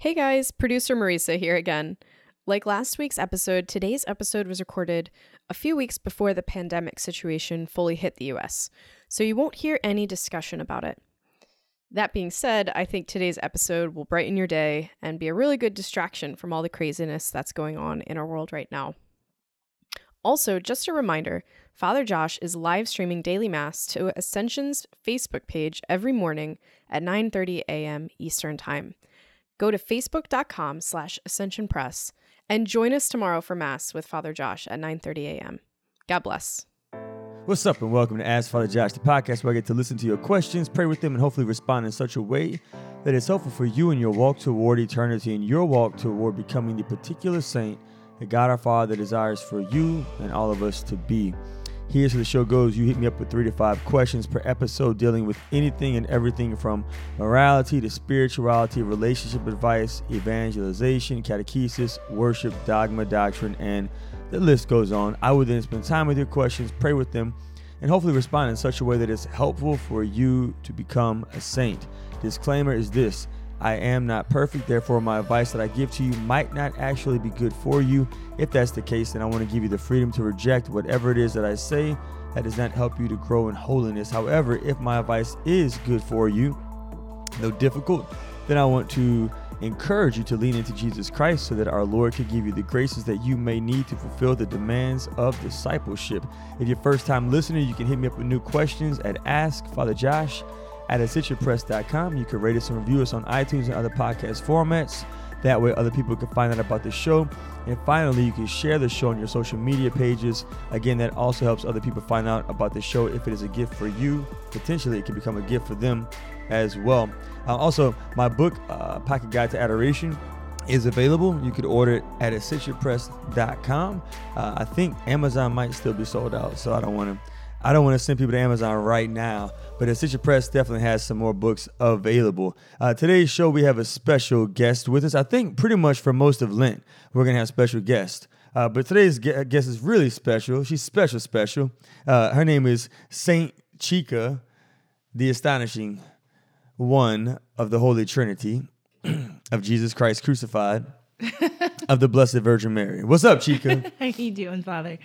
Hey guys, producer Marisa here again. Like last week's episode, today's episode was recorded a few weeks before the pandemic situation fully hit the US, so you won't hear any discussion about it. That being said, I think today's episode will brighten your day and be a really good distraction from all the craziness that's going on in our world right now. Also, just a reminder, Father Josh is live streaming daily mass to Ascension's Facebook page every morning at 9:30 a.m. Eastern Time. Go to facebook.com slash ascension press and join us tomorrow for Mass with Father Josh at 9.30 a.m. God bless. What's up, and welcome to Ask Father Josh, the podcast where I get to listen to your questions, pray with them, and hopefully respond in such a way that is helpful for you in your walk toward eternity and your walk toward becoming the particular saint that God our Father desires for you and all of us to be. Here's how the show goes. You hit me up with three to five questions per episode dealing with anything and everything from morality to spirituality, relationship advice, evangelization, catechesis, worship, dogma, doctrine, and the list goes on. I will then spend time with your questions, pray with them, and hopefully respond in such a way that is helpful for you to become a saint. Disclaimer is this I am not perfect, therefore, my advice that I give to you might not actually be good for you. If that's the case, then I want to give you the freedom to reject whatever it is that I say that does not help you to grow in holiness. However, if my advice is good for you, though difficult, then I want to encourage you to lean into Jesus Christ so that our Lord can give you the graces that you may need to fulfill the demands of discipleship. If you're first time listener, you can hit me up with new questions at Ask Father Josh at ascensionpress.com. You can rate us and review us on iTunes and other podcast formats. That way, other people can find out about the show. And finally, you can share the show on your social media pages. Again, that also helps other people find out about the show if it is a gift for you. Potentially, it can become a gift for them as well. Uh, also, my book, uh, Pocket Guide to Adoration, is available. You could order it at ascensionpress.com. Uh, I think Amazon might still be sold out, so I don't want to I don't want to send people to Amazon right now, but Ascension Press definitely has some more books available. Uh, today's show, we have a special guest with us. I think pretty much for most of Lent, we're going to have special guests. Uh, but today's guest is really special. She's special, special. Uh, her name is Saint Chika, the astonishing one of the Holy Trinity of Jesus Christ crucified of the Blessed Virgin Mary. What's up, Chika? How are you doing, Father?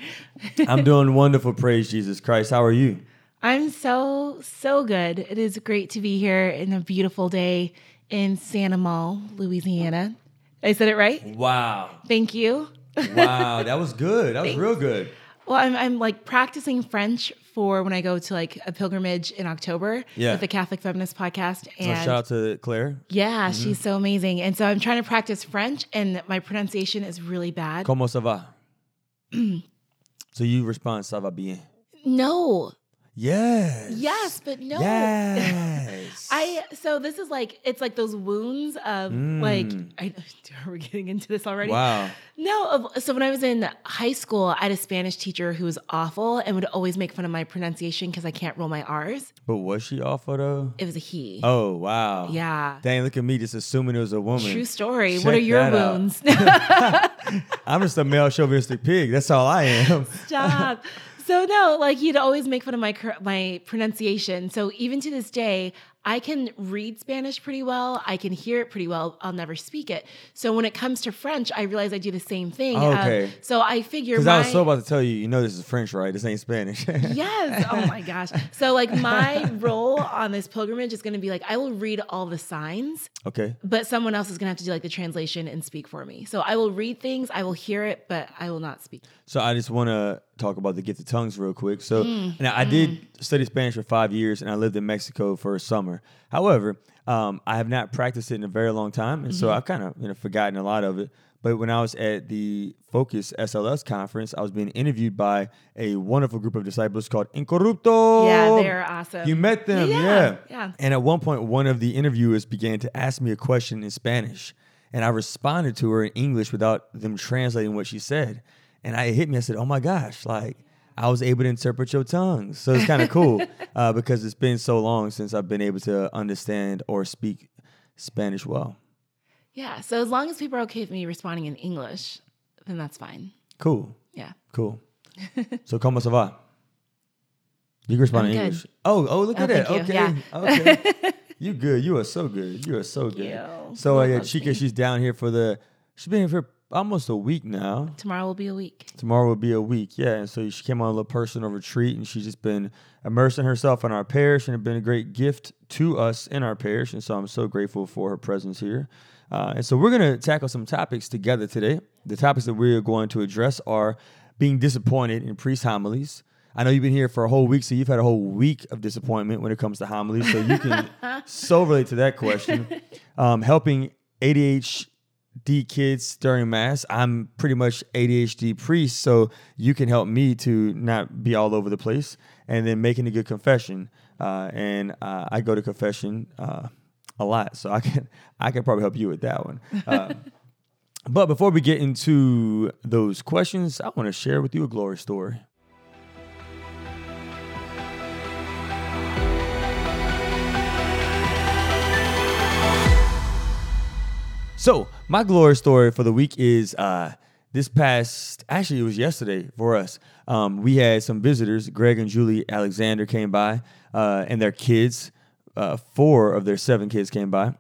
I'm doing wonderful. Praise Jesus Christ. How are you? I'm so so good. It is great to be here in a beautiful day in St. Amant, Louisiana. I said it right. Wow. Thank you. Wow, that was good. That was real good. Well, I'm, I'm like practicing French for when I go to like a pilgrimage in October Yeah. with the Catholic Feminist podcast. So And shout out to Claire. yeah, mm-hmm. she's so amazing. And so I'm trying to practice French, and my pronunciation is really bad. Comment ça va? so you respond, ça va bien. No. Yes. Yes, but no. Yes. I so this is like it's like those wounds of like Mm. I, are we getting into this already? Wow. No, of, so when I was in high school, I had a Spanish teacher who was awful and would always make fun of my pronunciation because I can't roll my R's. But was she awful though? It was a he. Oh wow. Yeah. Dang, look at me just assuming it was a woman. True story. Check what are your wounds? I'm just a male chauvinistic pig. That's all I am. Stop. So no, like he'd always make fun of my my pronunciation. So even to this day, I can read Spanish pretty well. I can hear it pretty well. I'll never speak it. So when it comes to French, I realize I do the same thing. Um, Okay. so I figure Because I was so about to tell you, you know this is French, right? This ain't Spanish. Yes. Oh my gosh. So like my role on this pilgrimage is going to be like I will read all the signs, okay. but someone else is going to have to do like the translation and speak for me. So I will read things, I will hear it, but I will not speak. So I just want to talk about the gift of tongues real quick. So Mm, now I did study Spanish for five years, and I lived in Mexico for a summer. However, um, I have not practiced it in a very long time, and so Mm-hmm. I've kind of you know forgotten a lot of it. But when I was at the Focus SLS conference, I was being interviewed by a wonderful group of disciples called Incorrupto. Yeah, they're awesome. You met them, Yeah, yeah. yeah. And at one point, one of the interviewers began to ask me a question in Spanish, and I responded to her in English without them translating what she said. And I it hit me. I said, "Oh my gosh!" Like I was able to interpret your tongues, so it's kind of cool uh, because it's been so long since I've been able to understand or speak Spanish well. Yeah. So as long as people are okay with me responding in English, then that's fine. Cool, Yeah. cool. so, ¿cómo se va? You can respond I'm in good. English. Oh, oh, look Oh, at that. you. Okay, Yeah. okay. You good. You are so good. You are so good. So uh, yeah, Chika, me. she's down here for the. She's been here for almost a week now. Tomorrow will be a week. Tomorrow will be a week. Yeah, and so she came on a little personal retreat, and she's just been immersing herself in our parish, and it's been a great gift to us in our parish. And so I'm so grateful for her presence here. Uh, and so we're gonna tackle some topics together today. The topics that we're going to address are being disappointed in priest homilies. I know you've been here for a whole week, so you've had a whole week of disappointment when it comes to homilies. So you can so relate to that question. Um, helping ADHD kids during mass. I'm pretty much ADHD priest, so you can help me to not be all over the place. And then making a good confession. Uh, and uh, I go to confession uh, a lot, so I can I can probably help you with that one. Uh, but before we get into those questions, I want to share with you a glory story. So, my glory story for the week is uh, this past, actually, it was yesterday for us. Um, we had some visitors. Greg and Julie Alexander came by, uh, and their kids, uh, four of their seven kids came by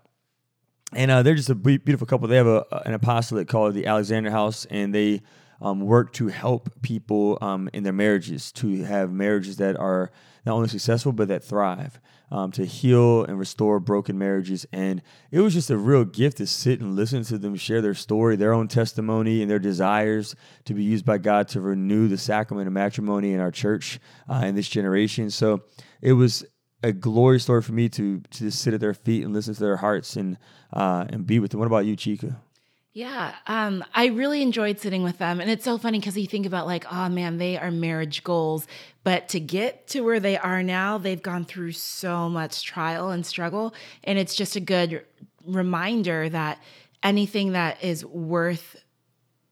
and uh, they're just a beautiful couple. They have a, an apostolate called the Alexander House, and they um, work to help people um, in their marriages to have marriages that are not only successful but that thrive, um, to heal and restore broken marriages. And it was just a real gift to sit and listen to them share their story, their own testimony, and their desires to be used by God to renew the sacrament of matrimony in our church uh, in this generation. So it was a glorious story for me to to just sit at their feet and listen to their hearts and uh, and be with them. What about you, Chika? Yeah, um, I really enjoyed sitting with them. And it's so funny because you think about, like, oh man, they are marriage goals. But to get to where they are now, they've gone through so much trial and struggle. And it's just a good reminder that anything that is worth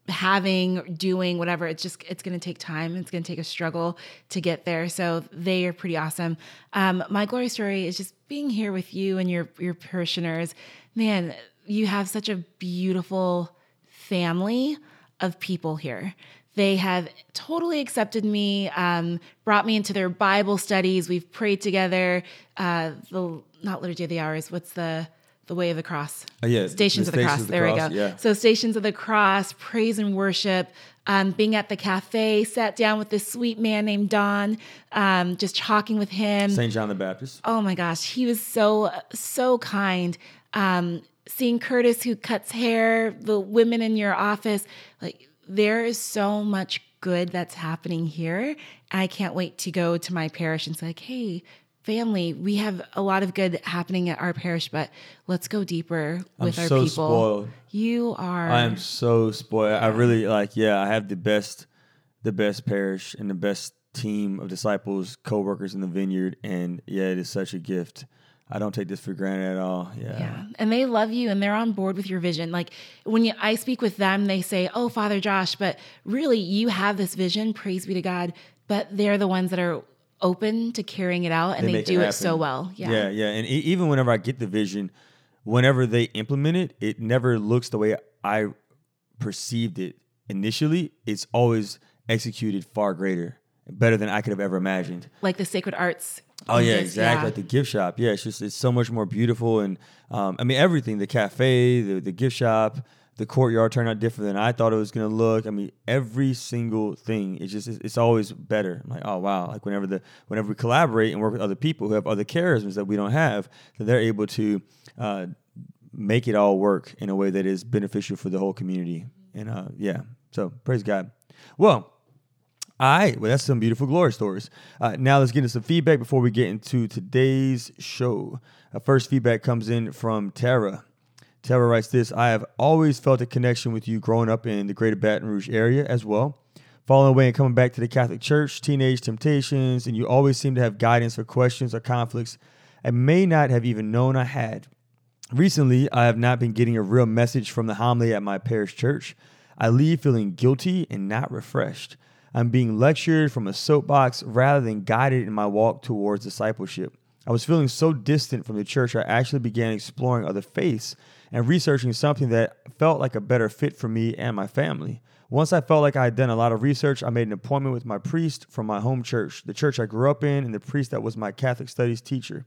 having doing whatever it's just it's going to take time it's going to take a struggle to get there so they are pretty awesome um, my glory story is just being here with you and your your parishioners man you have such a beautiful family of people here they have totally accepted me um, brought me into their bible studies we've prayed together uh, the not liturgy of the hours what's the the way of the cross Oh, yeah, stations the of the Stations cross of the there Cross, we go yeah. so stations of the cross, praise and worship, um, being at the cafe, sat down with this sweet man named Don, um, just talking with him. Saint John the Baptist. Oh my gosh, he was so so kind. Um, seeing Curtis who cuts hair, the women in your office, like there is so much good that's happening here. I can't wait to go to my parish and say, like, hey, family, we have a lot of good happening at our parish, but let's go deeper with I'm our so people. spoiled. You are. I am so spoiled. I really like. Yeah, I have the best, the best parish and the best team of disciples, co-workers in the vineyard, and yeah, it is such a gift. I don't take this for granted at all. Yeah. Yeah. And they love you and they're on board with your vision. Like when you, I speak with them, they say, Oh, Father Josh, but really you have this vision, praise be to God. But they're the ones that are open to carrying it out and they, make do it, happen. so well. Yeah. yeah, yeah. And e- even whenever I get the vision, whenever they implement it, it never looks the way I perceived it initially. It's always executed far greater, better than I could have ever imagined. Like the sacred arts. Oh yeah, exactly. Like the gift shop. Yeah, it's just it's so much more beautiful, and um, I mean everything. The cafe, the the gift shop, the courtyard turned out different than I thought it was gonna look. I mean every single thing. It's just it's, it's always better. I'm like oh wow. Like whenever the whenever we collaborate and work with other people who have other charisms that we don't have, that they're able to uh, make it all work in a way that is beneficial for the whole community. And uh, yeah, so praise God. Well. All right, well, that's some beautiful glory stories. Uh, now let's get into some feedback before we get into today's show. Uh, first feedback comes in from Tara. Tara writes this I have always felt a connection with you growing up in the greater Baton Rouge area as well. Falling away and coming back to the Catholic Church, teenage temptations, and you always seem to have guidance for questions or conflicts I may not have even known I had. Recently, I have not been getting a real message from the homily at my parish church. I leave feeling guilty and not refreshed. I'm being lectured from a soapbox rather than guided in my walk towards discipleship. I was feeling so distant from the church, I actually began exploring other faiths and researching something that felt like a better fit for me and my family. Once I felt like I had done a lot of research, I made an appointment with my priest from my home church, the church I grew up in, and the priest that was my Catholic studies teacher.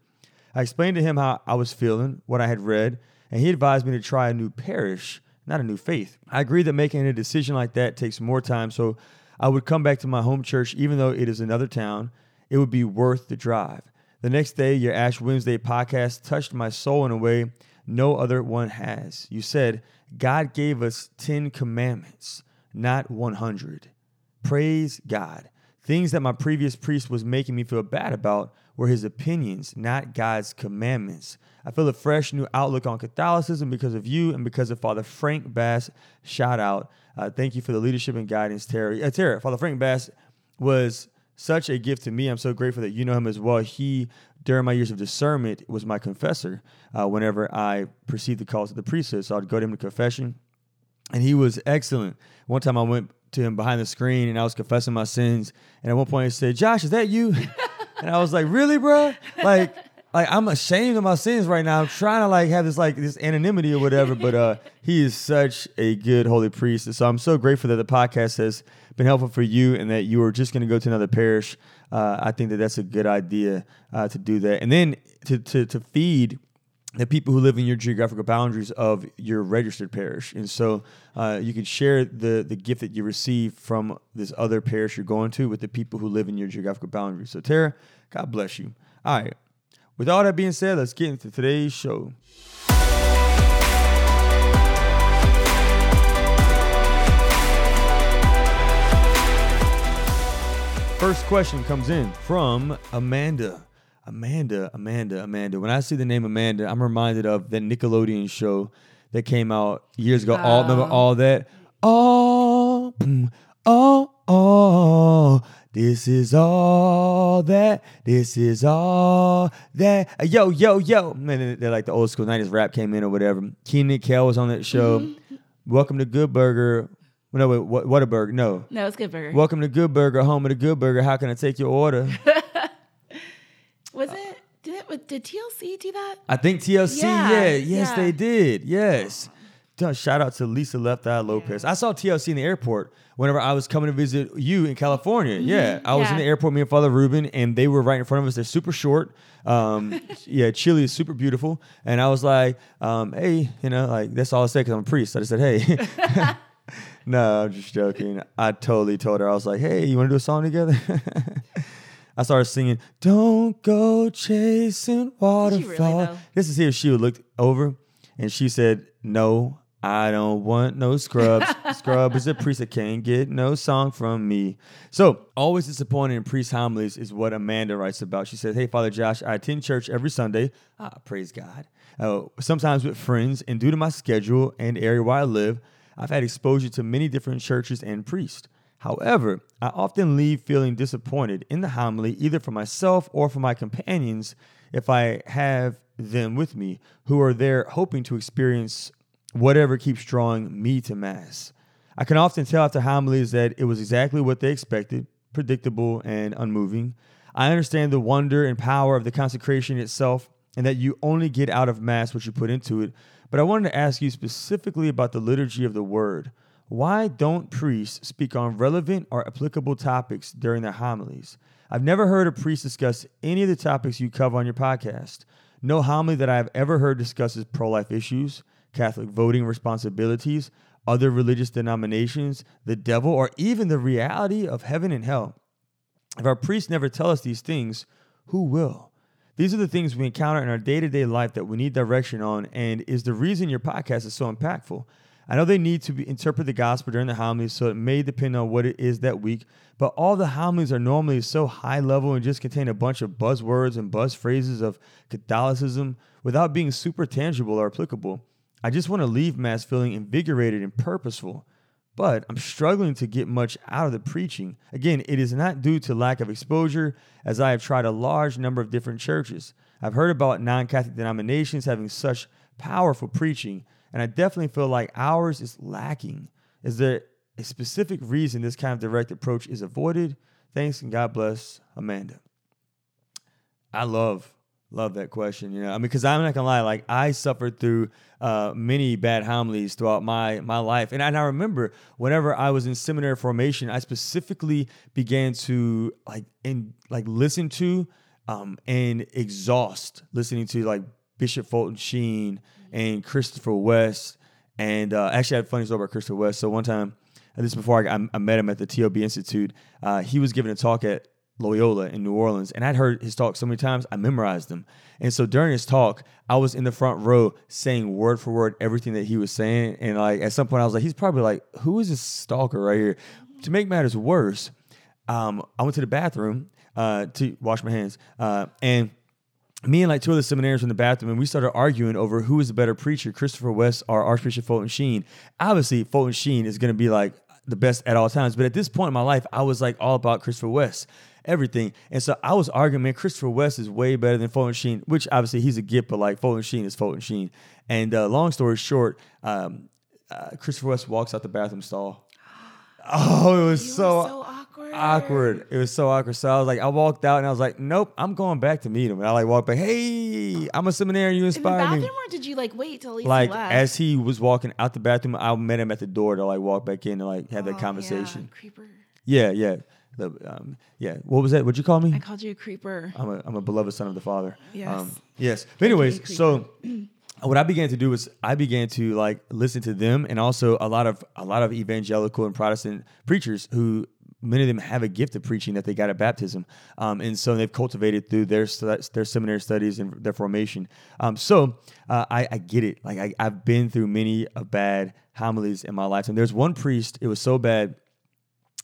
I explained to him how I was feeling, what I had read, and he advised me to try a new parish, not a new faith. I agreed that making a decision like that takes more time, so I would come back to my home church even though it is another town. It would be worth the drive. The next day, your Ash Wednesday podcast touched my soul in a way no other one has. You said, God gave us 10 commandments, not 100. Praise God. Things that my previous priest was making me feel bad about were his opinions, not God's commandments. I feel a fresh new outlook on Catholicism because of you and because of Father Frank Bass. Shout out. Uh, thank you for the leadership and guidance, Terry. Uh, Terry, Father Frank Bass was such a gift to me. I'm so grateful that you know him as well. He, during my years of discernment, was my confessor uh, whenever I perceived the calls of the priesthood. So I'd go to him to confession, and he was excellent. One time I went to him behind the screen and I was confessing my sins, and at one point he said, "Josh, is that you?" and I was like, "Really, bro? Like." Like I'm ashamed of my sins right now. I'm trying to like have this like this anonymity or whatever, but uh he is such a good holy priest. And so I'm so grateful that the podcast has been helpful for you and that you are just going to go to another parish. Uh, I think that that's a good idea uh, to do that. And then to, to, to feed the people who live in your geographical boundaries of your registered parish. And so uh, you can share the, the gift that you receive from this other parish you're going to with the people who live in your geographical boundaries. So, Tara, God bless you. All right. With all that being said, let's get into today's show. First question comes in from Amanda. Amanda, Amanda, Amanda. When I see the name Amanda, I'm reminded of that Nickelodeon show that came out years ago. All remember all that? Oh, mm, oh, oh. This is all that. This is all that. Yo, yo, yo. Man, they're like the old school 90s rap came in or whatever. Kenan Kel was on that show. Mm-hmm. Welcome to Good Burger. No, wait, what, Whataburger? No. No, it's good burger. Welcome to Good Burger, home of the Good Burger. How can I take your order? was it? Did it? Did TLC do that? I think TLC, yeah, Yeah, yes, yeah. they did, yes. Shout out to Lisa Left Eye Lopes. I saw TLC in the airport whenever I was coming to visit you in California. Yeah, I was in Mm-hmm. The airport, me and Father Ruben, and they were right in front of us. They're super short. Um, yeah, Chilli is super beautiful, and I was like, um, "Hey, you know, like that's all I said because I'm a priest." I just said, "Hey." no, I'm just joking. I totally told her I was like, "Hey, you want to do a song together?" I started singing, "Don't go chasing waterfall." though? this is here. She would look over, and she said, "No, I don't want no scrubs. Scrub is a priest that can't get no song from me." So, always disappointed in priest homilies is what Amanda writes about. She says, "Hey, Father Josh, I attend church every Sunday. Ah, praise God. Uh, sometimes with friends, and due to my schedule and area where I live, I've had exposure to many different churches and priests." However, I often leave feeling disappointed in the homily, either for myself or for my companions, if I have them with me who are there hoping to experience whatever keeps drawing me to Mass. I can often tell after homilies that it was exactly what they expected, predictable and unmoving. I understand the wonder and power of the consecration itself and that you only get out of Mass what you put into it. But I wanted to ask you specifically about the liturgy of the Word. Why don't priests speak on relevant or applicable topics during their homilies? I've never heard a priest discuss any of the topics you cover on your podcast. No homily that I have ever heard discusses pro life issues, Catholic voting responsibilities, other religious denominations, the devil, or even the reality of heaven and hell. If our priests never tell us these things, who will? These are the things we encounter in our day to day life that we need direction on, and is the reason your podcast is so impactful. I know they need to be, interpret the gospel during the homilies, so it may depend on what it is that week, but all the homilies are normally so high level and just contain a bunch of buzzwords and buzz phrases of Catholicism without being super tangible or applicable. I just want to leave Mass feeling invigorated and purposeful but I'm struggling to get much out of the preaching. Again, it is not due to lack of exposure, as I have tried a large number of different churches. I've heard about non Catholic denominations having such powerful preaching, and I definitely feel like ours is lacking. Is there a specific reason this kind of direct approach is avoided? Thanks and God bless, Amanda. I love love that question. You know, I mean, because I'm not gonna lie, like I suffered through uh, many bad homilies throughout my my life, and I, and I remember whenever I was in seminary formation, I specifically began to like in like listen to um, and exhaust listening to like Bishop Fulton Sheen and Christopher West. And uh, actually, I had a funny story about Christopher West. So one time, and this is before I, I met him at the TOB Institute, uh, he was giving a talk at Loyola in New Orleans, and I'd heard his talk so many times, I memorized them. And so during his talk, I was in the front row saying word for word everything that he was saying. And like at some point, I was like, he's probably like, who is this stalker right here? To make matters worse, um, I went to the bathroom uh, to wash my hands, uh, and me and like two other seminarians were in the bathroom, and we started arguing over who is the better preacher, Christopher West or Archbishop Fulton Sheen. Obviously, Fulton Sheen is going to be like the best at all times, but at this point in my life, I was like all about Christopher West everything. And so I was arguing, man, Christopher West is way better than Fulton Sheen, which obviously he's a gift, but like Fulton Sheen is Fulton Sheen. And uh, long story short, um, uh, Christopher West walks out the bathroom stall. Oh, it was so, so awkward. awkward. It was so awkward. So I was like, I walked out and I was like, nope, I'm going back to meet him. And I like walked back, hey, I'm a seminarian. You In the bathroom, me. or did you like wait till he Like left? as he was walking out the bathroom, I met him at the door to like walk back in and like have Oh, that conversation. Yeah, creeper. Yeah, yeah. The, um, yeah. What was that? What'd you call me? I called you a creeper. I'm a, I'm a beloved son of the Father. Yes. yes. But anyways, so what I began to do was I began to like listen to them and also a lot of a lot of evangelical and Protestant preachers who many of them have a gift of preaching that they got at baptism, um, and so they've cultivated through their their seminary studies and their formation. Um, so uh, I, I get it. Like I, I've been through many a bad homilies in my life, and there's one priest. It was so bad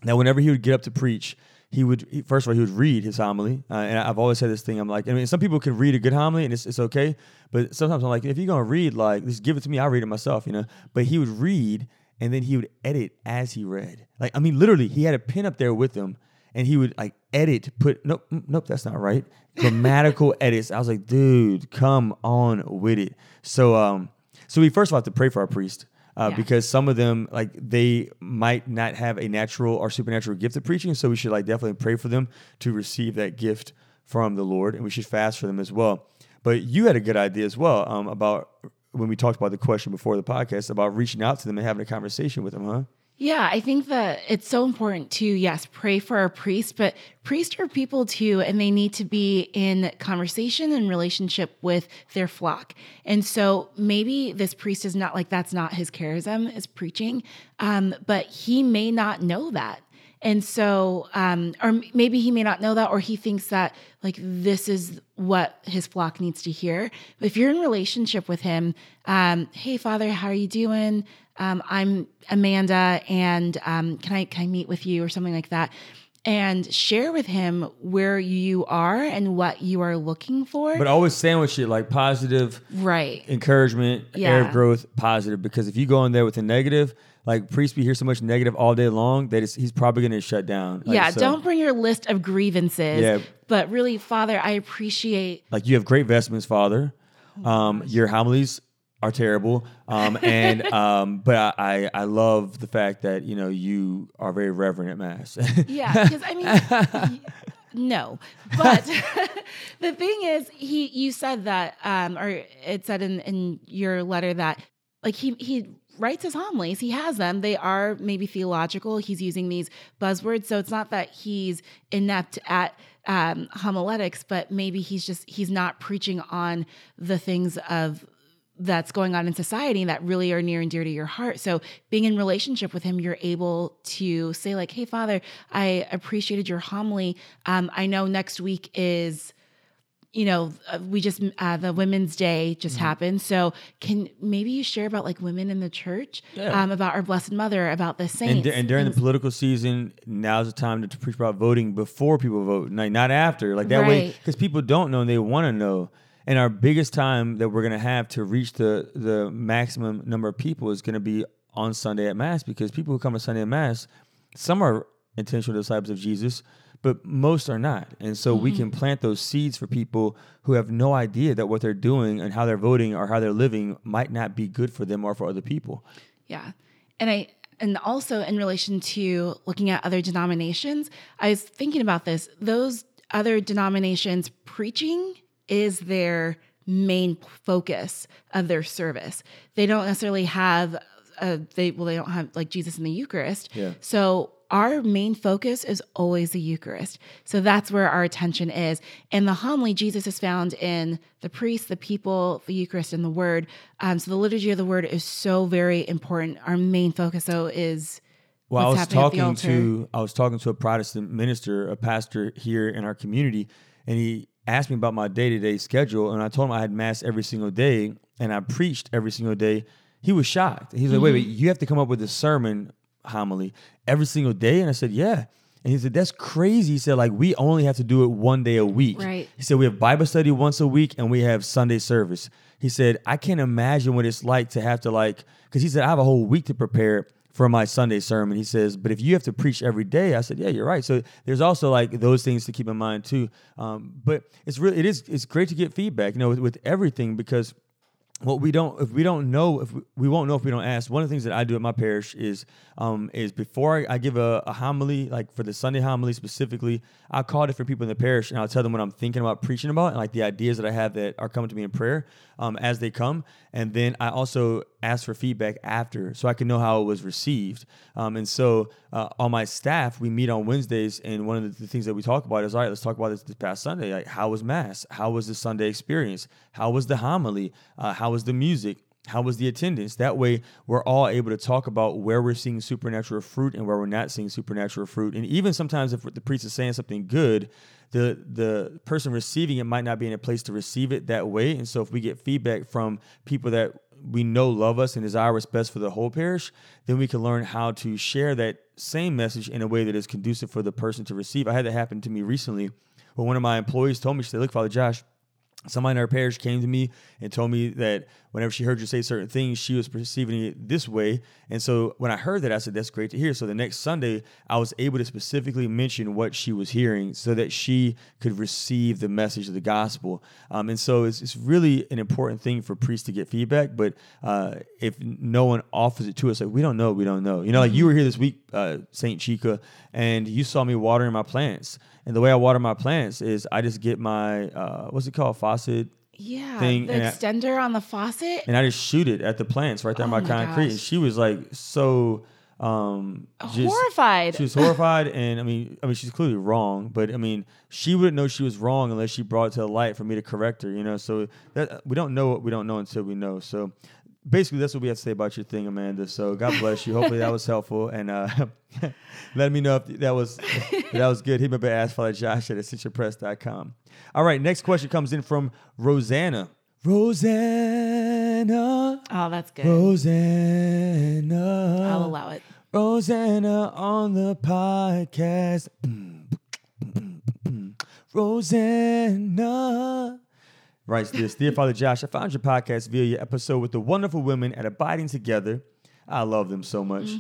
that whenever he would get up to preach, he would he, first of all he would read his homily, uh, and I've always said this thing. I'm like, I mean, some people can read a good homily and it's, it's okay, but sometimes I'm like, if you're gonna read, like, just give it to me. I'll read it myself, you know. But he would read, and then he would edit as he read. Like, I mean, literally, he had a pen up there with him, and he would like edit, put nope, mm, nope, that's not right. Grammatical edits. I was like, dude, come on with it. So, um, so we first of all have to pray for our priest uh, Yeah. because some of them like they might not have a natural or supernatural gift of preaching so we should like definitely pray for them to receive that gift from the lord and we should fast for them as well but you had a good idea as well um, about when we talked about the question before the podcast about reaching out to them and having a conversation with them huh Yeah, I think that it's so important to, yes, pray for our priests, but priests are people too, and they need to be in conversation and relationship with their flock. And so maybe this priest is not like that's not his charism is preaching, um, but he may not know that. And so, um, or maybe he may not know that, or he thinks that like this is what his flock needs to hear. But if you're in relationship with him, um, hey, Father, how are you doing? Um, I'm Amanda, and um, can I can I meet with you or something like that? And share with him where you are and what you are looking for. but always sandwich it like positive right. encouragement air Yeah. of growth positive because if you go in there with a negative like priest be hear so much negative all day long that it's, he's probably going to shut down Like, yeah, so- don't bring your list of grievances. Yeah. But really, Father, I appreciate like you have great vestments, Father. Um, your homilies are terrible, um, and um, but I, I I love the fact that you know you are very reverent at mass. Yeah, because I mean, no, but the thing is, he you said that, um, or it said in in your letter that like he he writes his homilies, he has them. They are maybe theological. He's using these buzzwords, so it's not that he's inept at um, homiletics, but maybe he's just he's not preaching on the things of that's going on in society that really are near and dear to your heart. So being in relationship with him, you're able to say like, "Hey, Father, I appreciated your homily. Um, I know next week is." You know, uh, we just uh, the Women's Day just Mm-hmm. happened. So, can maybe you share about like women in the church, Yeah. um, about our Blessed Mother, about the saints, and, and during the political season, now's the time to, to preach about voting before people vote, like not after. Like that way, because people don't know and they want to know. And our biggest time that we're gonna have to reach the the maximum number of people is gonna be on Sunday at Mass because people who come to Sunday at Mass, some are intentional disciples of Jesus, but most are not. And so we can plant those seeds for people who have no idea that what they're doing and how they're voting or how they're living might not be good for them or for other people. Yeah. And I and also in relation to looking at other denominations, I was thinking about this. Those other denominations preaching is their main focus of their service. They don't necessarily have uh, they well they don't have like Jesus in the Eucharist. Yeah. So our main focus is always the Eucharist. So that's where our attention is. And the homily, Jesus is found in the priest, the people, the Eucharist, and the Word. Um, so the liturgy of the Word is so very important. Our main focus, though, is well, I was happening at the talking to I was talking to a Protestant minister, a pastor here in our community, and he asked me about my day to day schedule, and I told him I had mass every single day and I preached every single day. He was shocked. He's like, "Wait, wait, Mm-hmm. you have to come up with a sermon homily every single day?" And I said, "Yeah." And he said, "That's crazy." He said, "Like we only have to do it one day a week." Right. He said, "We have Bible study once a week, and we have Sunday service." He said, "I can't imagine what it's like to have to like," because he said, "I have a whole week to prepare." for my Sunday sermon. He says, but if you have to preach every day, I said, yeah, you're right. So there's also like those things to keep in mind too. Um, but it's really, it is, it's great to get feedback, you know, with, with everything because what we don't, if we don't know, if we, we won't know if we don't ask. One of the things that I do at my parish is, um, is before I, I give a, a homily, like for the Sunday homily specifically, I'll call different people in the parish and I'll tell them what I'm thinking about preaching about and like the ideas that I have that are coming to me in prayer, um, as they come. And then I also ask for feedback after so I can know how it was received. Um, and so uh, on my staff, we meet on Wednesdays, and one of the, the things that we talk about is all right, let's talk about this this past Sunday. Like, how was Mass? How was the Sunday experience? How was the homily? Uh, how was the music? How was the attendance? That way, we're all able to talk about where we're seeing supernatural fruit and where we're not seeing supernatural fruit. And even sometimes, if the priest is saying something good, the the person receiving it might not be in a place to receive it that way. And so, if we get feedback from people that we know love us and desire what's best for the whole parish, then we can learn how to share that same message in a way that is conducive for the person to receive. I had that happen to me recently when one of my employees told me, she said, Look, Father Josh, somebody in our parish came to me and told me that whenever she heard you say certain things, she was perceiving it this way. And so when I heard that, I said, that's great to hear. So the next Sunday, I was able to specifically mention what she was hearing so that she could receive the message of the gospel. Um, and so it's, it's really an important thing for priests to get feedback. But uh, if no one offers it to us, like we don't know, we don't know. You know, like you were here this week, uh, St. Chika, and you saw me watering my plants. And the way I water my plants is I just get my, uh, what's it called, faucet Yeah, thing, the and I- extender on the faucet. and I just shoot it at the plants right there on Oh my my concrete. And she was like so um just Horrified. She was horrified and I mean I mean she's clearly wrong, but I mean she wouldn't know she was wrong unless she brought it to the light for me to correct her, you know. So that we don't know what we don't know until we know. So basically that's what we have to say about your thing, Amanda. So God bless you. Hopefully that was helpful and uh let me know if that was if that was good. Hit me up at Ask Father Josh at ascensionpress.com. All right, next question comes in from Rosanna. Rosanna. oh, that's good. Rosanna. I'll allow it. Rosanna on the podcast. Rosanna. Writes this Dear Father Josh, I found your podcast via your episode with the wonderful women at Abiding Together. I love them so much.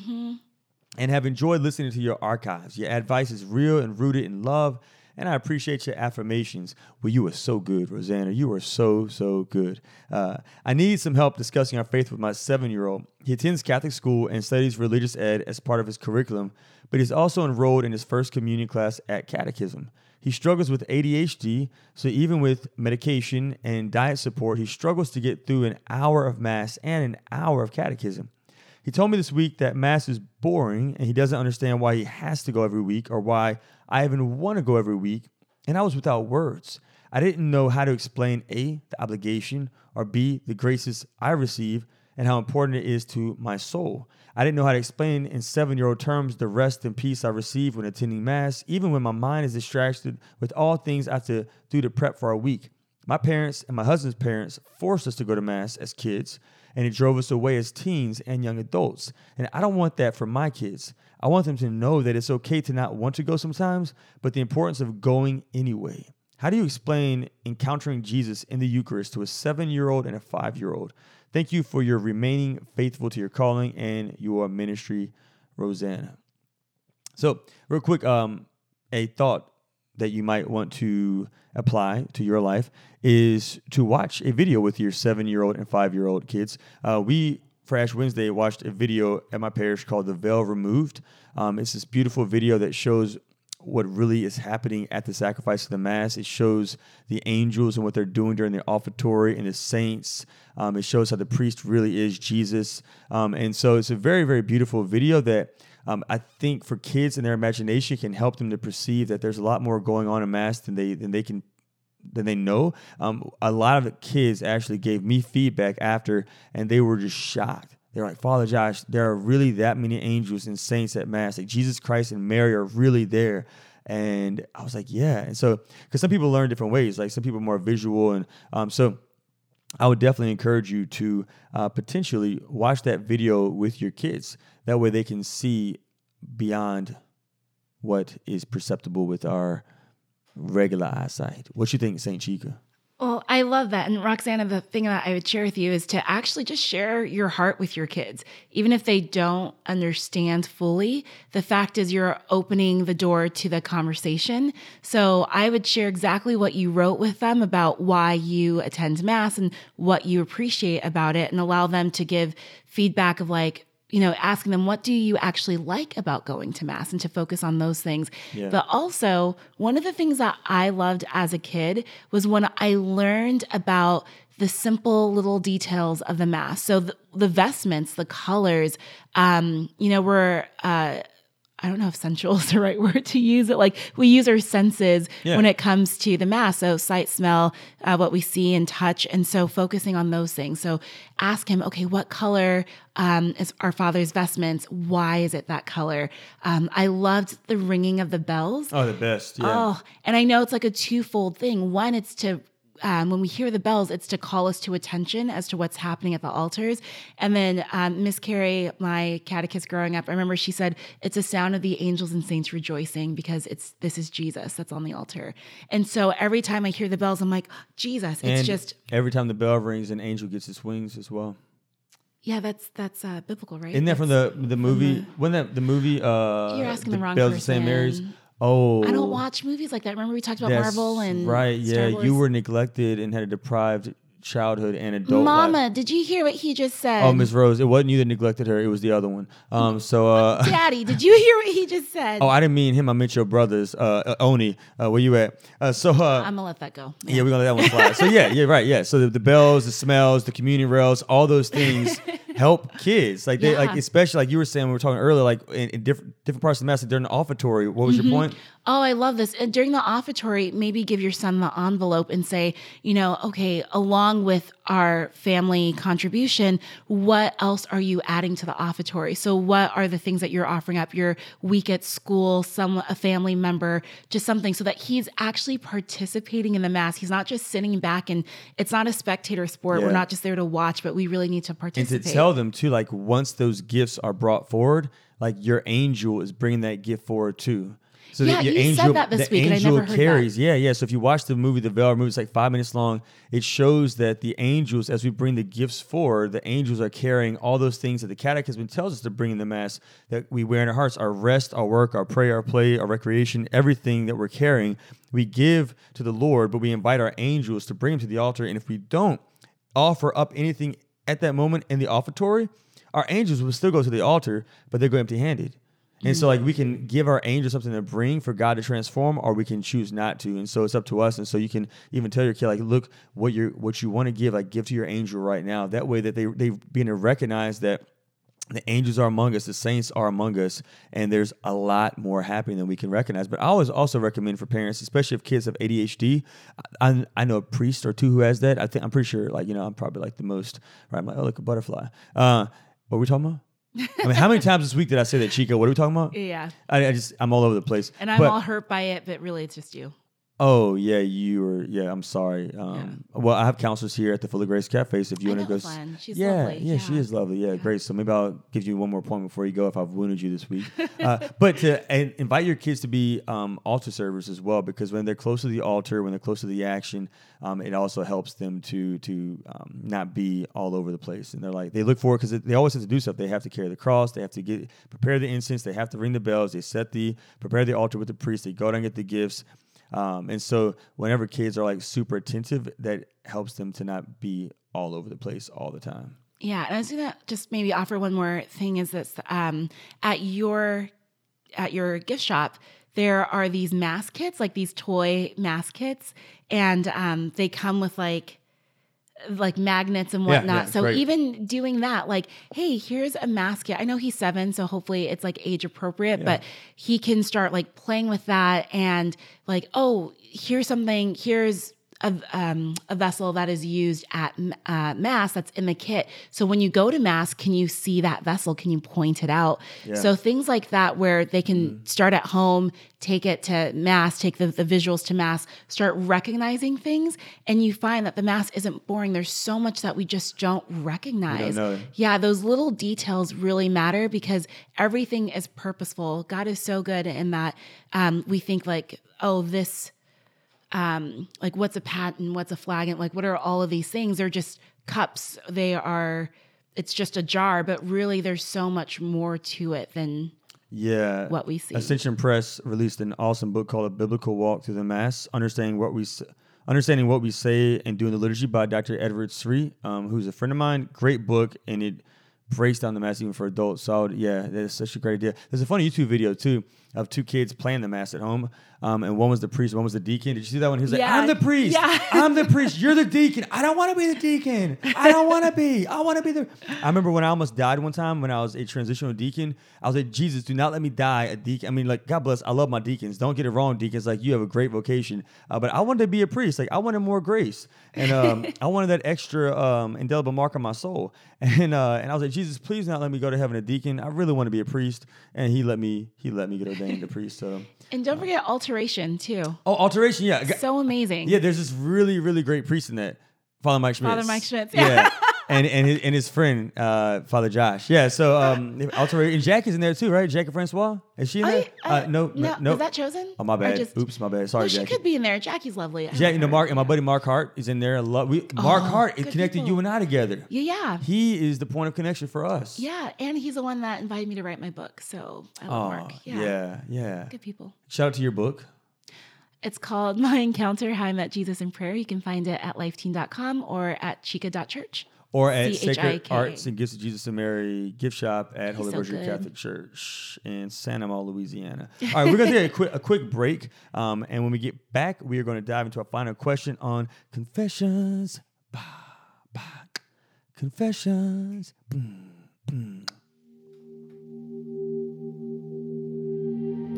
And have enjoyed listening to your archives. Your advice is real and rooted in love, and I appreciate your affirmations. Well, you are so good, Rosanna. You are so, so good. Uh, I need some help discussing our faith with my seven year old. He attends Catholic school and studies religious ed as part of his curriculum, but he's also enrolled in his first communion class at catechism. He struggles with ADHD, so even with medication and diet support, he struggles to get through an hour of Mass and an hour of catechism. He told me this week that Mass is boring and he doesn't understand why he has to go every week or why I even want to go every week. And I was without words. I didn't know how to explain A, the obligation, or B, the graces I receive and how important it is to my soul. I didn't know how to explain in seven year old terms the rest and peace I receive when attending Mass, even when my mind is distracted with all things I have to do to prep for our week. My parents and my husband's parents forced us to go to Mass as kids, and it drove us away as teens and young adults. And I don't want that for my kids. I want them to know that it's okay to not want to go sometimes, but the importance of going anyway. How do you explain encountering Jesus in the Eucharist to a seven year old and a five year old? Thank you for your remaining faithful to your calling and your ministry, Rosanna. So, real quick, um, a thought that you might want to apply to your life is to watch a video with your seven year old and five year old kids. Uh, we, for Ash Wednesday, watched a video at my parish called The Veil Removed. Um, it's this beautiful video that shows what really is happening at the sacrifice of the Mass. It shows the angels and what they're doing during the offertory and the saints. Um, it shows how the priest really is Jesus. Um, and so it's a very, very beautiful video that um, I think for kids and their imagination can help them to perceive that there's a lot more going on in mass than they than they can than they know. Um, a lot of the kids actually gave me feedback after, and they were just shocked. They're like, Father Josh, there are really that many angels and saints at Mass. Like Jesus Christ and Mary are really there. And I was like, yeah. And so, because some people learn different ways, like some people are more visual. And um, so, I would definitely encourage you to uh, potentially watch that video with your kids. That way they can see beyond what is perceptible with our regular eyesight. What you think, Saint Chika? Well, I love that. And Roxana, the thing that I would share with you is to actually just share your heart with your kids. Even if they don't understand fully, the fact is you're opening the door to the conversation. So I would share exactly what you wrote with them about why you attend Mass and what you appreciate about it and allow them to give feedback of like, you know, asking them, what do you actually like about going to Mass and to focus on those things. Yeah. But also, one of the things that I loved as a kid was when I learned about the simple little details of the Mass. So the, the vestments, the colors, um, you know, were, uh, I don't know if sensual is the right word to use it. Like we use our senses Yeah. when it comes to the mass. So sight, smell, uh, what we see and touch. And so focusing on those things. So ask him, okay, what color um, is our father's vestments? Why is it that color? Um, I loved the ringing of the bells. Oh, the best. Yeah. Oh, and I know it's like a twofold thing. One, it's to um, when we hear the bells, it's to call us to attention as to what's happening at the altars. And then um, Miss Carrie, my catechist growing up, I remember she said it's a sound of the angels and saints rejoicing because it's this is Jesus that's on the altar. And so every time I hear the bells, I'm like Jesus. It's and just every time the bell rings, an angel gets its wings as well. yeah, that's that's uh, biblical, right? Isn't that from the the movie? Wasn't that the movie? Uh, You're asking the wrong Bells of St. Mary's. Oh, I don't watch movies like that. Remember we talked about that's Marvel and right. Star Yeah, Wars? you were neglected and had a deprived childhood and adult Mama, life. did you hear what he just said? Oh, Miss Rose, it wasn't you that neglected her; it was the other one. Um, so uh, Daddy, did you hear what he just said? oh, I didn't mean him. I meant your brothers. Uh, uh, Oni, uh, where you at? Uh, so uh, I'm gonna let that go. Yeah, we're gonna let that one fly. so yeah, yeah, right, yeah. So the, the bells, the smells, the communion rails, all those things help kids. Like they, like especially like you were saying, we were talking earlier, like in, in different different parts of the mass, like during the offertory. What was Mm-hmm. your point? Oh, I love this. And during the offertory, maybe give your son the envelope and say, you know, okay, along with our family contribution, what else are you adding to the offertory? So, what are the things that you're offering up? Your week at school, some a family member, just something, so that he's actually participating in the mass. He's not just sitting back and it's not a spectator sport. We're not just there to watch, but we really need to And participate. Tell them too, like once those gifts are brought forward, like your angel is bringing that gift forward too. So Yeah, your you said that this the week, and I angel never heard that. carries. Yeah, yeah. So if you watch the movie, the Veil movie, it's like five minutes long. It shows that the angels, as we bring the gifts forward, the angels are carrying all those things that the Catechism tells us to bring in the Mass that we wear in our hearts: our rest, our work, our prayer, our play, our recreation, everything that we're carrying. We give to the Lord, but we invite our angels to bring them to the altar. And if we don't offer up anything at that moment in the offertory, our angels will still go to the altar, but they go empty handed. And so, like, we can give our angels something to bring for God to transform, or we can choose not to. And so, it's up to us. And so, you can even tell your kid, like, look, what you what you want to give, like, give to your angel right now. That way, that they they begin to recognize that the angels are among us, the saints are among us, and there's a lot more happening than we can recognize. But I always also recommend for parents, especially if kids have ADHD. I, I know a priest or two who has that. I think I'm pretty sure, like you know, I'm probably like the most. Right? I'm like, oh, look a butterfly. Uh, what were we talking about? I mean, how many times this week did I say that, Chico? What are we talking about? yeah. I, I just I'm all over the place. And I'm But- all hurt by it, but really it's just you. Oh yeah, you were. Yeah, I'm sorry. Um, Well, I have counselors here at the Full of Grace Cafe, so if you want to go, Glenn. She's yeah, lovely. yeah, she is lovely. Yeah, great. So maybe I'll give you one more point before you go if I've wounded you this week. uh, but to and invite your kids to be um, altar servers as well, because when they're close to the altar, when they're close to the action, um, it also helps them to to um, not be all over the place. And they're like they look forward because they always have to do stuff. They have to carry the cross. They have to get prepare the incense. They have to ring the bells. They set the prepare the altar with the priest. They go down and get the gifts. Um, and so whenever kids are like super attentive, that helps them to not be all over the place all the time. Yeah, and I was gonna just maybe offer one more thing is this um, at your at your gift shop there are these mask kits like these toy mask kits and um, they come with like like magnets and whatnot. yeah, so right. even doing that, like, hey, here's a mask. I know he's seven, so hopefully it's like age appropriate, but he can start like playing with that and like, oh, here's something, here's a, um, a vessel that is used at uh, mass that's in the kit. So when you go to mass, can you see that vessel? Can you point it out? Yeah. So things like that, where they can start at home, take it to mass, take the, the visuals to mass, start recognizing things, and you find that the mass isn't boring. There's so much that we just don't recognize. know. Yeah, those little details really matter because everything is purposeful. God is so good in that um, we think like, oh, this um, like what's a paten, what's a flag, and like what are all of these things? They're just cups. They are. It's just a jar, but really, there's so much more to it than Yeah. what we see. Ascension Press released an awesome book called A Biblical Walk Through the Mass, understanding what we understanding what we say and doing the liturgy by Dr. Edward Sri, um, who's a friend of mine. Great book, and it breaks down the mass even for adults. So would- yeah, that's such a great idea. There's a funny YouTube video too of two kids playing the mass at home, um, and one was the priest, one was the deacon. Did you see that one? He was like, "I'm the priest. Yeah. I'm the priest. You're the deacon. I don't want to be the deacon. I don't want to be. I want to be the." I remember when I almost died one time when I was a transitional deacon. I was like, "Jesus, do not let me die a deacon." I mean, like, God bless. I love my deacons. Don't get it wrong, deacons. Like, you have a great vocation, uh, but I wanted to be a priest. Like, I wanted more grace, and um, I wanted that extra um, indelible mark on my soul. And uh, and I was like, Jesus, please not let me go to heaven a deacon. I really want to be a priest, and He let me. He let me get ordained a priest. So, and don't uh, forget Altaration too. oh, Altaration, yeah. So amazing. Yeah, there's this really, really great priest in that. Father Mike Schmitz. Father Mike Schmitz, Yeah. yeah. and and his, and his friend, uh, Father Josh. Yeah. So um Altaration and Jack is in there too, right? Jack and Francois? Is she in there? I, uh, no, no, no, was that chosen? Oh my bad. just- Oops, my bad. Sorry, Well, she Jackie. could be in there. Jackie's lovely. I Jack, you know. Mark and my buddy Mark Hart is in there. I love we Mark Oh, Hart it connected people. you and I together. Yeah, yeah. He is the point of connection for us. Yeah, and he's the one that invited me to write my book. So I love Oh, Mark. yeah. Yeah. yeah, Good people. Shout out to your book. It's called My Encounter How I Met Jesus in Prayer. You can find it at lifeteen.com or at chika.church. Or at Sacred Arts and Gifts of Jesus and Mary gift shop at Holy so Rosary good. Catholic Church in St. Amant, Louisiana. All right, we're going to take a quick, a quick break. Um, and when we get back, we are going to dive into our final question on confessions. Bah, bah. Confessions. Boom.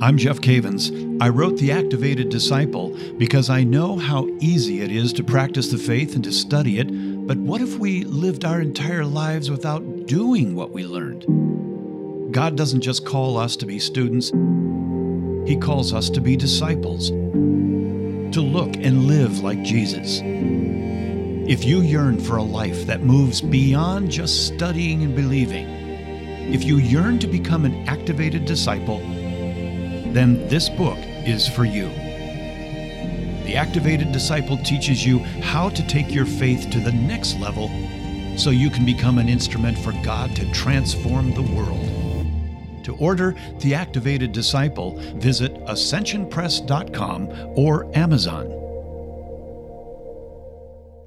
I'm Jeff Cavins. I wrote The Activated Disciple because I know how easy it is to practice the faith and to study it, but what if we lived our entire lives without doing what we learned? God doesn't just call us to be students, He calls us to be disciples, to look and live like Jesus. If you yearn for a life that moves beyond just studying and believing, if you yearn to become an activated disciple, then this book is for you. The Activated Disciple teaches you how to take your faith to the next level so you can become an instrument for God to transform the world. To order The Activated Disciple, visit ascensionpress.com or Amazon.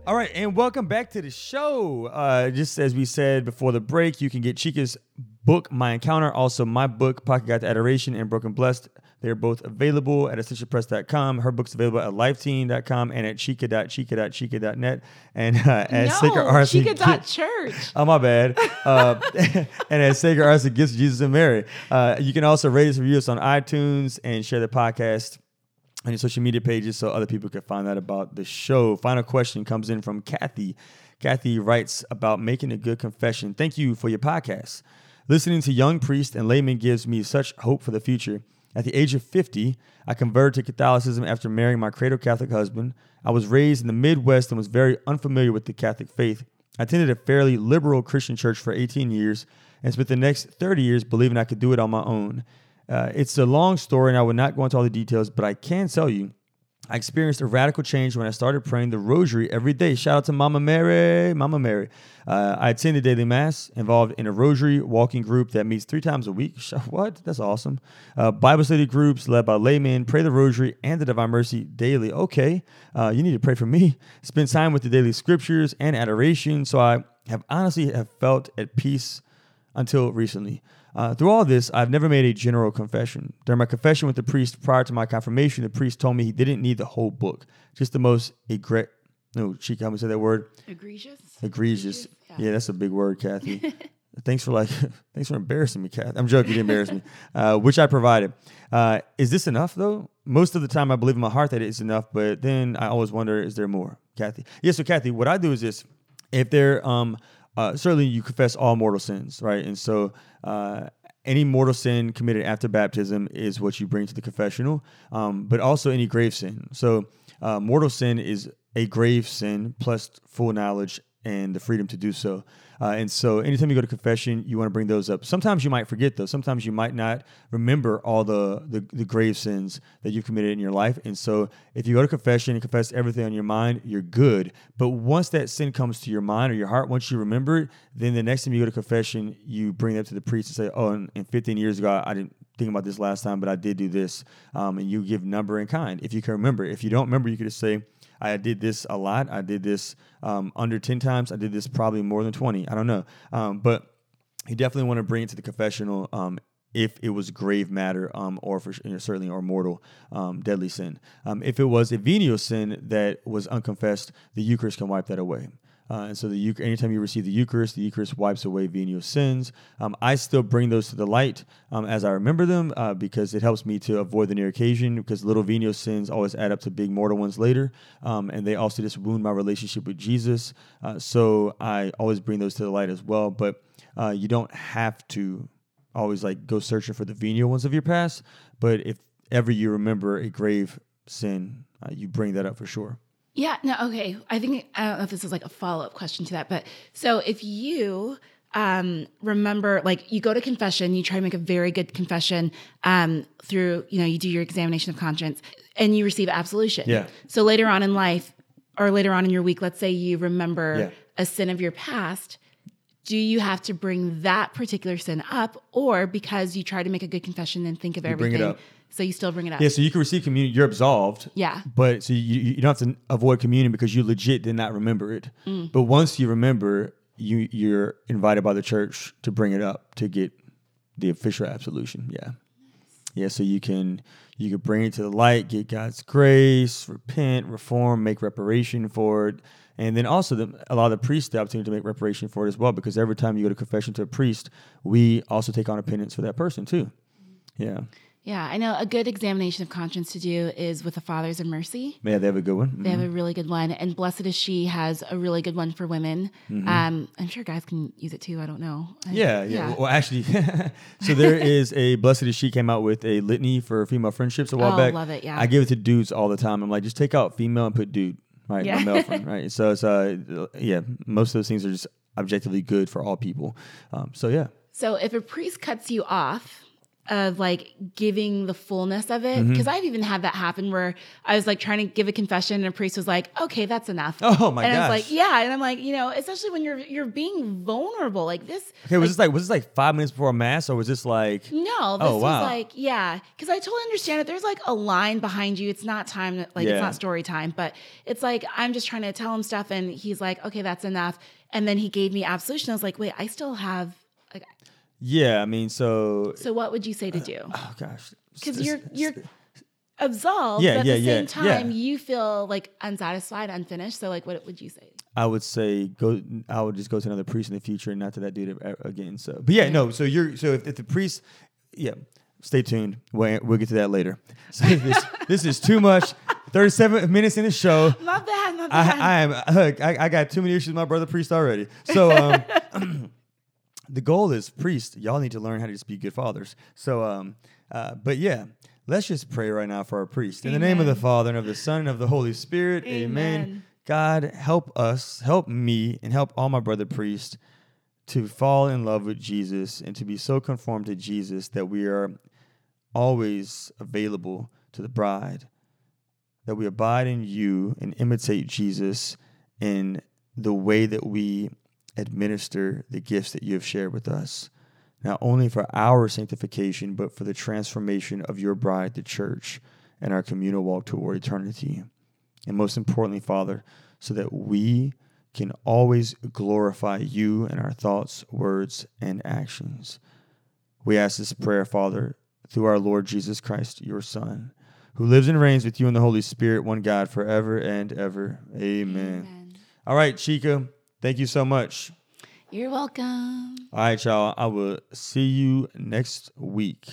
All right, and welcome back to the show. Uh, just as we said before the break, you can get Chika's book, My Encounter, also my book, Pocket Guide to Adoration and Broken Blessed. They're both available at ascensionpress.com. Her book's available at lifeteen.com and at chika.chika.chika.net. And uh, at Sacred no, Arts. and Gi- chika.church. Oh, my bad. Uh, and at Sacred Arts and Gifts of Jesus and Mary. Uh, you can also rate us, review us on iTunes, and share the podcast on your social media pages so other people can find out about the show. Final question comes in from Kathy. Kathy writes about making a good confession. Thank you for your podcast. Listening to young priests and laymen gives me such hope for the future. At the age of 50, I converted to Catholicism after marrying my cradle Catholic husband. I was raised in the Midwest and was very unfamiliar with the Catholic faith. I attended a fairly liberal Christian church for 18 years and spent the next 30 years believing I could do it on my own. Uh, it's a long story, and I would not go into all the details, but I can tell you I experienced a radical change when I started praying the rosary every day. Shout out to Mama Mary. Mama Mary. Uh, I attended daily mass, involved in a rosary walking group that meets three times a week. What? That's awesome. Uh, Bible study groups led by laymen, pray the rosary and the Divine Mercy daily. Okay, uh, you need to pray for me. Spend time with the daily scriptures and adoration. So I have honestly have felt at peace until recently. Uh, through all this, I've never made a general confession. During my confession with the priest prior to my confirmation, the priest told me he didn't need the whole book, just the most egre- no, cheek. How me say that word? Egregious. Egregious. Yeah. Yeah, that's a big word, Kathy. thanks for like, thanks for embarrassing me, Kathy. I'm joking. You didn't embarrass me. Uh, which I provided. Uh, is this enough though? Most of the time, I believe in my heart that it's enough, but then I always wonder, is there more, Kathy? Yeah. So, Kathy, what I do is this: if there, um, uh, certainly you confess all mortal sins, right? And so, uh, any mortal sin committed after baptism is what you bring to the confessional, um, but also any grave sin. So, uh, mortal sin is a grave sin plus full knowledge and the freedom to do so. Uh, and so, anytime you go to confession, you want to bring those up. Sometimes you might forget those. Sometimes you might not remember all the, the the grave sins that you've committed in your life. And so, if you go to confession and confess everything on your mind, you're good. But once that sin comes to your mind or your heart, once you remember it, then the next time you go to confession, you bring that to the priest and say, "Oh, and 15 years ago, I didn't." Think about this last time, but I did do this, um, and you give number and kind if you can remember. If you don't remember, you could just say, I did this a lot. I did this um, under 10 times. I did this probably more than 20. I don't know. Um, but you definitely want to bring it to the confessional um, if it was grave matter um, or for you know, certainly or mortal um, deadly sin. Um, if it was a venial sin that was unconfessed, the Eucharist can wipe that away. Uh, and so the anytime you receive the Eucharist, the Eucharist wipes away venial sins. Um, I still bring those to the light um, as I remember them uh, because it helps me to avoid the near occasion because little venial sins always add up to big mortal ones later. Um, and they also just wound my relationship with Jesus. Uh, so I always bring those to the light as well. But uh, you don't have to always like go searching for the venial ones of your past. But if ever you remember a grave sin, uh, you bring that up for sure. Yeah, no, okay. I think I don't know if this is like a follow-up question to that, but so if you um remember like you go to confession, you try to make a very good confession um through, you know, you do your examination of conscience and you receive absolution. Yeah. So later on in life or later on in your week, let's say you remember Yeah. a sin of your past, do you have to bring that particular sin up or because you try to make a good confession and think of bring it everything up. So you still bring it up? Yeah, so you can receive communion. You're absolved. Yeah. But so you, you don't have to avoid communion because you legit did not remember it. Mm. But once you remember, you you're invited by the church to bring it up to get the official absolution. Yeah. Yeah, so you can you can bring it to the light, get God's grace, repent, reform, make reparation for it, and then also the, allow the priest the opportunity to make reparation for it as well. Because every time you go to confession to a priest, we also take on a penance for that person too. Mm-hmm. Yeah, Yeah, I know a good examination of conscience to do is with the Fathers of Mercy. yeah, they have a good one. They have a really good one, and Blessed is She has a really good one for women. Um, I'm sure guys can use it too. I don't know. I- Mm-hmm. Yeah, yeah. Well, actually, so there is a Blessed is She came out with a litany for female friendships a while Oh, back. love it, yeah. I give it to dudes all the time. I'm like, just take out female and put dude, right? Yeah. My male friend, right? So it's uh, yeah, most of those things are just objectively good for all people. Um, so yeah, So if a priest cuts you off of like giving the fullness of Mm-hmm. it, because I've even had that happen where I was like trying to give a confession and a priest was like, "Okay, that's enough." Oh, my god. And I was like, "Yeah," and I'm like, you know, especially when you're you're being vulnerable like this. okay. Was this like was this like five minutes before mass, or was this like? No, this Oh, wow. was like, yeah, because I totally understand it. There's like a line behind you. It's not time, like Yeah. it's not story time, but it's like I'm just trying to tell him stuff, and he's like, okay, that's enough. And then he gave me absolution. I was like, wait, I still have. Like, Yeah, I mean, so so what would you say to do? oh gosh, Because you're you're absolved, Yeah, but at yeah, the yeah, same time, yeah. you feel like unsatisfied, unfinished. So like, what would you say? I would say go. I would just go to another priest in the future and not to that dude again. So, but yeah, no. So you're so if, if the priest, yeah, stay tuned. We'll, we'll get to that later. So this, this is too much. Thirty-seven minutes in the show. Not bad, not bad. I, I am. Look, I, I got too many issues with my brother priest already. So um, the goal is priest. Y'all need to learn how to just be good fathers. So, um, uh, but yeah. Let's just pray right now for our priest. In the name of the Father and of the Son and of the Holy Spirit. Amen. Amen. God, help us, help me, and help all my brother priests to fall in love with Jesus and to be so conformed to Jesus that we are always available to the bride, that we abide in you and imitate Jesus in the way that we administer the gifts that you have shared with us, not only for our sanctification, but for the transformation of your bride, the church, and our communal walk toward eternity. And most importantly, Father, so that we can always glorify you in our thoughts, words, and actions. We ask this prayer, Father, through our Lord Jesus Christ, your Son, who lives and reigns with you in the Holy Spirit, one God, forever and ever. Amen. Amen. All right, Chika, thank you so much. You're welcome. All right, y'all. I will see you next week.